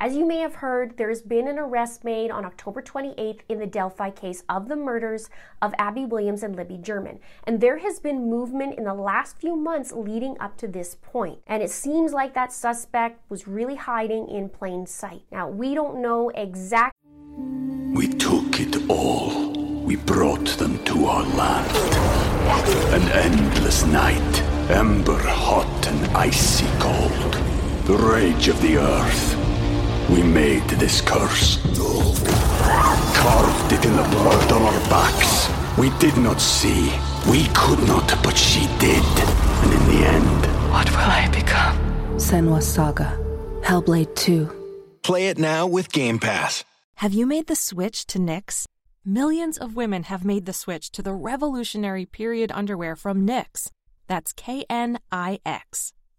As you may have heard, there's been an arrest made on October 28th in the Delphi case of the murders of Abby Williams and Libby German. And there has been movement in the last few months leading up to this point. And it seems like that suspect was really hiding in plain sight. Now, we don't know exactly. we took it all. We brought them to our land. An endless night, ember hot and icy cold. The rage of the earth. We made this curse. Carved it in the blood on our backs. We did not see. We could not, but she did. And in the end, What will I become? Senua's Saga. Hellblade 2. Play it now with Game Pass. Have you made the switch to Knix? Millions of women have made the switch to the revolutionary period underwear from Knix. That's K N I X.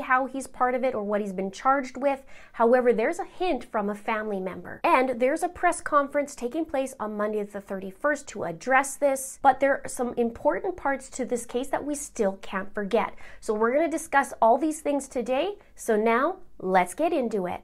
how he's part of it or what he's been charged with. However, there's a hint from a family member. And there's a press conference taking place on Monday the 31st to address this. But there are some important parts to this case that we still can't forget. So we're going to discuss all these things today. So now, let's get into it.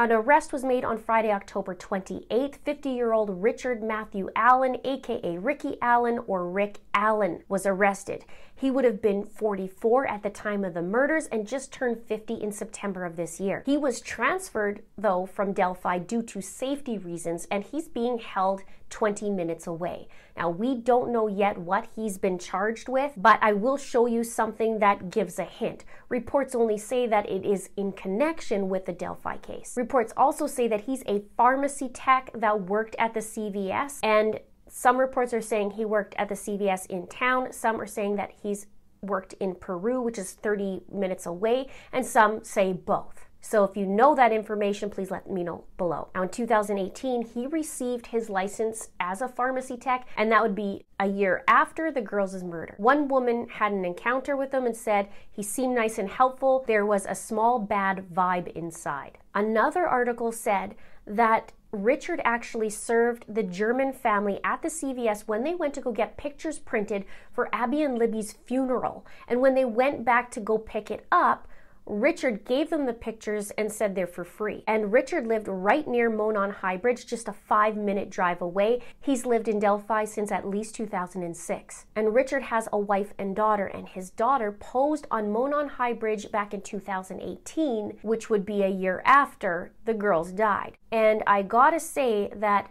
An arrest was made on Friday, October 28th. 50 year old Richard Matthew Allen, aka Ricky Allen or Rick Allen, was arrested. He would have been 44 at the time of the murders and just turned 50 in September of this year. He was transferred, though, from Delphi due to safety reasons, and he's being held 20 minutes away. Now, we don't know yet what he's been charged with, but I will show you something that gives a hint. Reports only say that it is in connection with the Delphi case. Reports also say that he's a pharmacy tech that worked at the CVS, and some reports are saying he worked at the CVS in town. Some are saying that he's worked in Peru, which is 30 minutes away, and some say both. So if you know that information, please let me know below. Now, in 2018, he received his license as a pharmacy tech, and that would be a year after the girls' murder. One woman had an encounter with him and said he seemed nice and helpful. There was a small bad vibe inside. Another article said that Richard actually served the German family at the CVS when they went to go get pictures printed for Abby and Libby's funeral. And when they went back to go pick it up, Richard gave them the pictures and said they're for free. And Richard lived right near Monon High Bridge, just a five minute drive away. He's lived in Delphi since at least 2006. And Richard has a wife and daughter, and his daughter posed on Monon High Bridge back in 2018, which would be a year after the girls died. And I gotta say that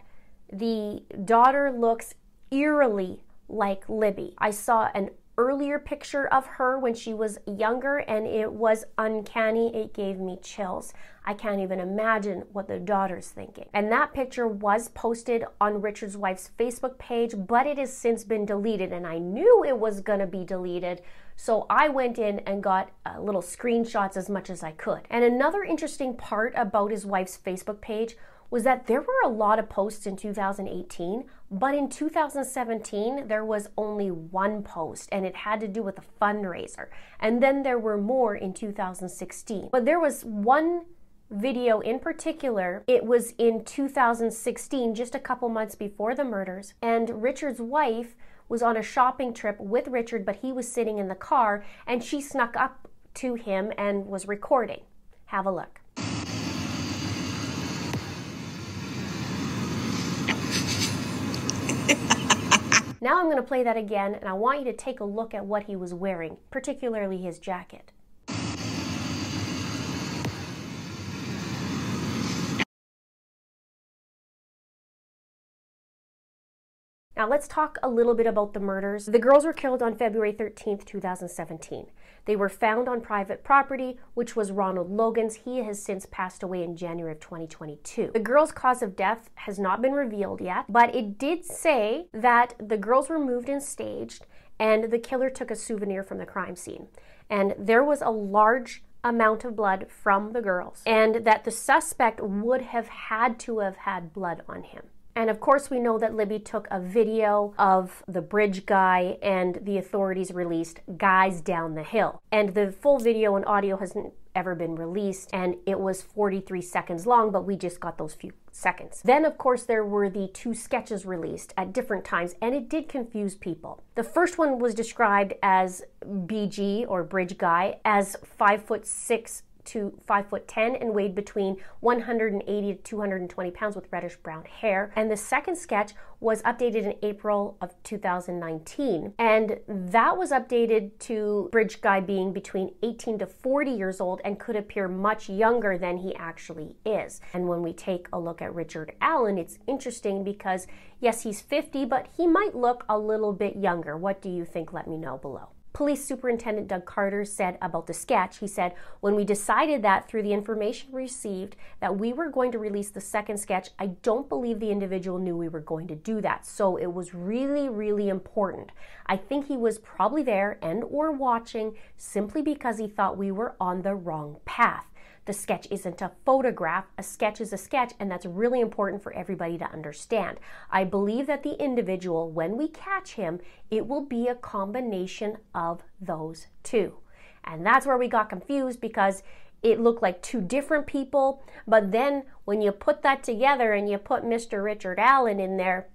the daughter looks eerily like Libby. I saw an earlier picture of her when she was younger, and it was uncanny. It gave me chills. I can't even imagine what the daughter's thinking. And that picture was posted on Richard's wife's Facebook page, but it has since been deleted, and I knew it was gonna be deleted. So I went in and got uh, little screenshots as much as I could. And another interesting part about his wife's Facebook page was that there were a lot of posts in 2018, but in 2017 there was only one post and it had to do with a fundraiser. And then there were more in 2016. But there was one video in particular, it was in 2016, just a couple months before the murders, and Richard's wife was on a shopping trip with Richard, but he was sitting in the car and she snuck up to him and was recording. Have a look. Now I'm going to play that again, and I want you to take a look at what he was wearing, particularly his jacket. Now let's talk a little bit about the murders. The girls were killed on February 13th, 2017. They were found on private property, which was Ronald Logan's. He has since passed away in January of 2022. The girls' cause of death has not been revealed yet, but it did say that the girls were moved and staged, and the killer took a souvenir from the crime scene. And there was a large amount of blood from the girls, and that the suspect would have had to have had blood on him. And of course, we know that Libby took a video of the bridge guy, and the authorities released Guys Down the Hill. And the full video and audio hasn't ever been released, and it was 43 seconds long, but we just got those few seconds. Then, of course, there were the two sketches released at different times, and it did confuse people. The first one was described as BG or Bridge Guy as five foot six to 5 foot 10 and weighed between 180 to 220 pounds with reddish brown hair. And the second sketch was updated in April of 2019. And that was updated to Bridge Guy being between 18 to 40 years old and could appear much younger than he actually is. And when we take a look at Richard Allen, it's interesting because yes, he's 50, but he might look a little bit younger. What do you think? Let me know below. Police Superintendent Doug Carter said about the sketch, he said, When we decided that through the information received that we were going to release the second sketch, I don't believe the individual knew we were going to do that. So it was really, really important. I think he was probably there and or watching simply because he thought we were on the wrong path. The sketch isn't a photograph. A sketch is a sketch, and that's really important for everybody to understand. I believe that the individual, when we catch him, it will be a combination of those two. And that's where we got confused because it looked like two different people. But then when you put that together and you put Mr. Richard Allen in there,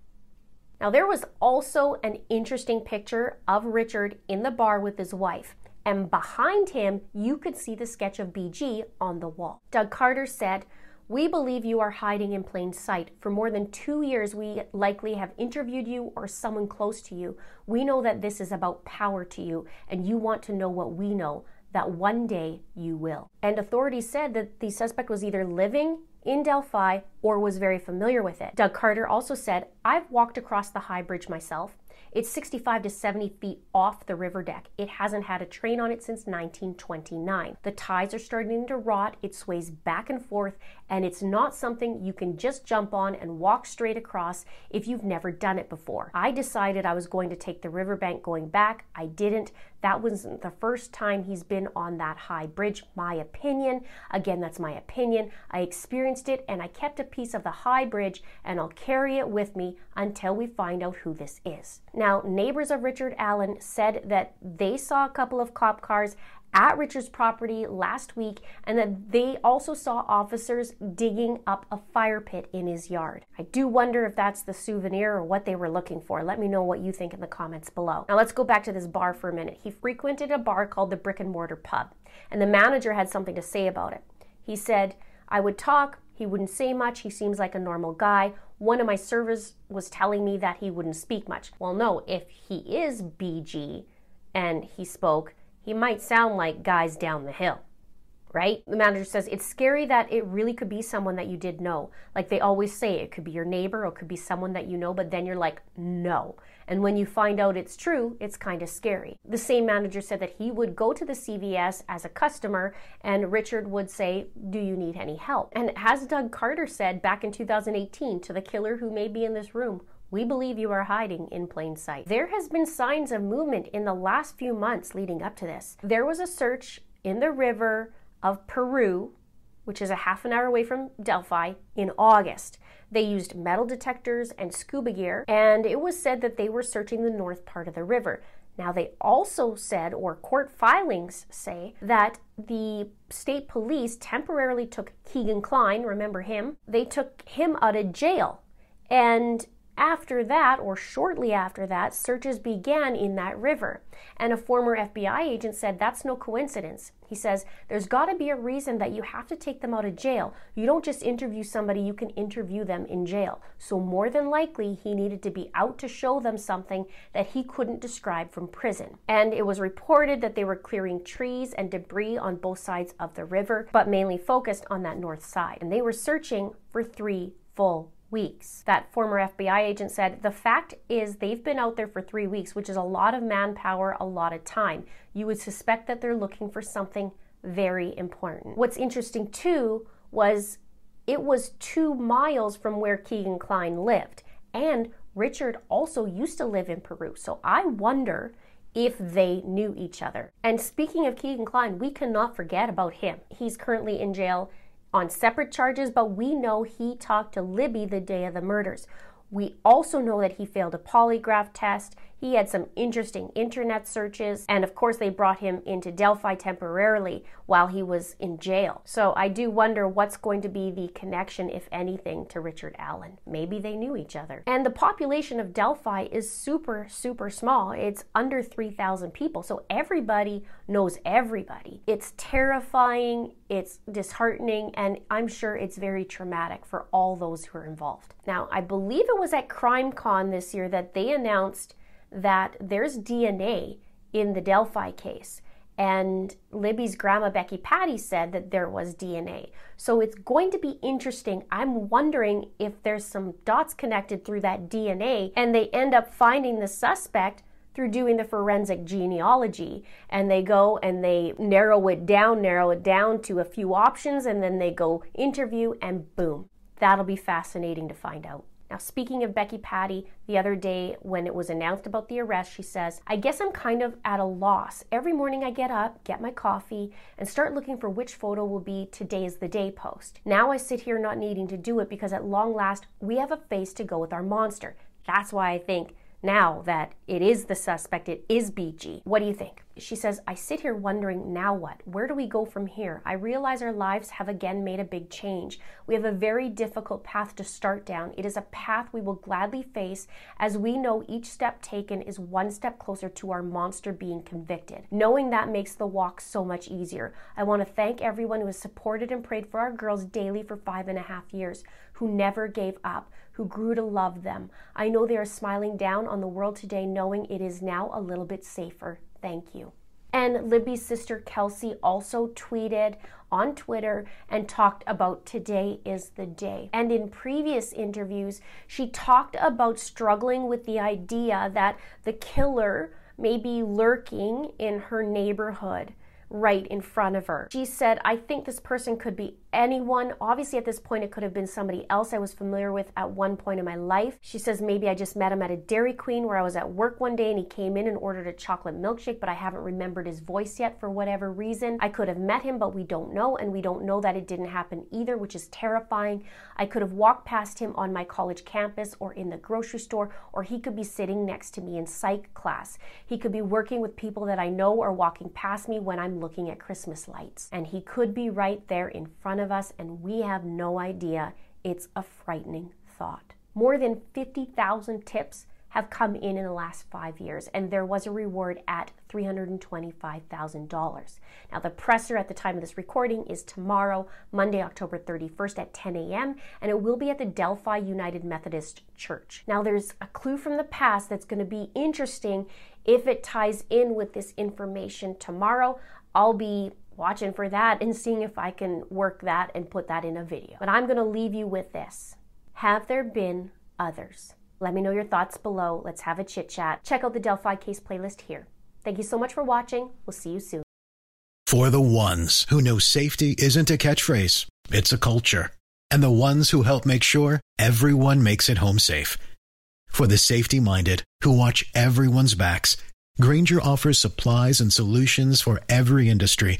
now there was also an interesting picture of Richard in the bar with his wife and behind him, you could see the sketch of BG on the wall. Doug Carter said, we believe you are hiding in plain sight. For more than two years, we likely have interviewed you or someone close to you. We know that this is about power to you, and you want to know what we know, that one day you will. And authorities said that the suspect was either living in Delphi or was very familiar with it. Doug Carter also said, I've walked across the high bridge myself. It's 65 to 70 feet off the river deck. It hasn't had a train on it since 1929. The ties are starting to rot, it sways back and forth, and it's not something you can just jump on and walk straight across if you've never done it before. I decided I was going to take the riverbank going back. I didn't. That wasn't the first time he's been on that high bridge. My opinion. Again, that's my opinion. I experienced it and I kept a piece of the high bridge and I'll carry it with me until we find out who this is. Now, neighbors of Richard Allen said that they saw a couple of cop cars at Richard's property last week and that they also saw officers digging up a fire pit in his yard. I do wonder if that's the souvenir or what they were looking for. Let me know what you think in the comments below. Now let's go back to this bar for a minute. He frequented a bar called the Brick and Mortar Pub, and the manager had something to say about it. He said, I would talk, he wouldn't say much. He seems like a normal guy. One of my servers was telling me that he wouldn't speak much. Well, no, if he is BG and he spoke, he might sound like guys down the hill. Right? The manager says it's scary that it really could be someone that you did know. Like they always say, it could be your neighbor or it could be someone that you know, but then you're like, no. And when you find out it's true, it's kind of scary. The same manager said that he would go to the CVS as a customer and Richard would say, Do you need any help? And as Doug Carter said back in 2018 to the killer who may be in this room, we believe you are hiding in plain sight. There has been signs of movement in the last few months leading up to this. There was a search in the river of Peru, which is a half an hour away from Delphi, in August. They used metal detectors and scuba gear, and it was said that they were searching the north part of the river. Now, they also said, or court filings say, that the state police temporarily took Kegan Kline, remember him? They took him out of jail. And after that, or shortly after that, searches began in that river. And a former FBI agent said that's no coincidence. He says there's got to be a reason that you have to take them out of jail. You don't just interview somebody, you can interview them in jail. So, more than likely, he needed to be out to show them something that he couldn't describe from prison. And it was reported that they were clearing trees and debris on both sides of the river, but mainly focused on that north side. And they were searching for three full weeks. That former FBI agent said the fact is they've been out there for three weeks, which is a lot of manpower, a lot of time. You would suspect that they're looking for something very important. What's interesting too was it was two miles from where Kegan Kline lived. And Richard also used to live in Peru. So I wonder if they knew each other. And speaking of Kegan Kline, we cannot forget about him. He's currently in jail on separate charges, but we know he talked to Libby the day of the murders. We also know that he failed a polygraph test. He had some interesting internet searches, and of course, they brought him into Delphi temporarily while he was in jail. So I do wonder what's going to be the connection, if anything, to Richard Allen. Maybe they knew each other. And the population of Delphi is super, super small. It's under 3,000 people, so everybody knows everybody. It's terrifying, it's disheartening, and I'm sure it's very traumatic for all those who are involved. Now, I believe it was at CrimeCon this year that they announced that there's DNA in the Delphi case. And Libby's grandma, Becky Patty, said that there was DNA. So it's going to be interesting. I'm wondering if there's some dots connected through that DNA and they end up finding the suspect through doing the forensic genealogy. And they go and they narrow it down, narrow it down to a few options, and then they go interview, and boom. That'll be fascinating to find out. Now, speaking of Becky Patty, the other day when it was announced about the arrest, she says, I guess I'm kind of at a loss. Every morning I get up, get my coffee, and start looking for which photo will be today's the day post. Now I sit here not needing to do it because at long last we have a face to go with our monster. That's why I think now that it is the suspect, it is BG. What do you think? She says, I sit here wondering, now what? Where do we go from here? I realize our lives have again made a big change. We have a very difficult path to start down. It is a path we will gladly face as we know each step taken is one step closer to our monster being convicted. Knowing that makes the walk so much easier. I want to thank everyone who has supported and prayed for our girls daily for five and a half years, who never gave up, who grew to love them. I know they are smiling down on the world today, knowing it is now a little bit safer. Thank you. And Libby's sister Kelsey also tweeted on Twitter and talked about today is the day. And in previous interviews, she talked about struggling with the idea that the killer may be lurking in her neighborhood right in front of her. She said, I think this person could be anyone. Obviously, at this point, it could have been somebody else I was familiar with at one point in my life. She says, maybe I just met him at a Dairy Queen where I was at work one day and he came in and ordered a chocolate milkshake, but I haven't remembered his voice yet for whatever reason. I could have met him, but we don't know, and we don't know that it didn't happen either, which is terrifying. I could have walked past him on my college campus or in the grocery store, or he could be sitting next to me in psych class. He could be working with people that I know or walking past me when I'm looking at Christmas lights. And he could be right there in front of of us and we have no idea. It's a frightening thought. More than 50,000 tips have come in in the last five years, and there was a reward at $325,000. Now, the presser at the time of this recording is tomorrow, Monday, October 31st at 10 a.m., and it will be at the Delphi United Methodist Church. Now, there's a clue from the past that's going to be interesting if it ties in with this information tomorrow. I'll be watching for that and seeing if I can work that and put that in a video. But I'm going to leave you with this. Have there been others? Let me know your thoughts below. Let's have a chit chat. Check out the Delphi case playlist here. Thank you so much for watching. We'll see you soon. For the ones who know safety isn't a catchphrase, it's a culture. And the ones who help make sure everyone makes it home safe. For the safety minded who watch everyone's backs, Grainger offers supplies and solutions for every industry,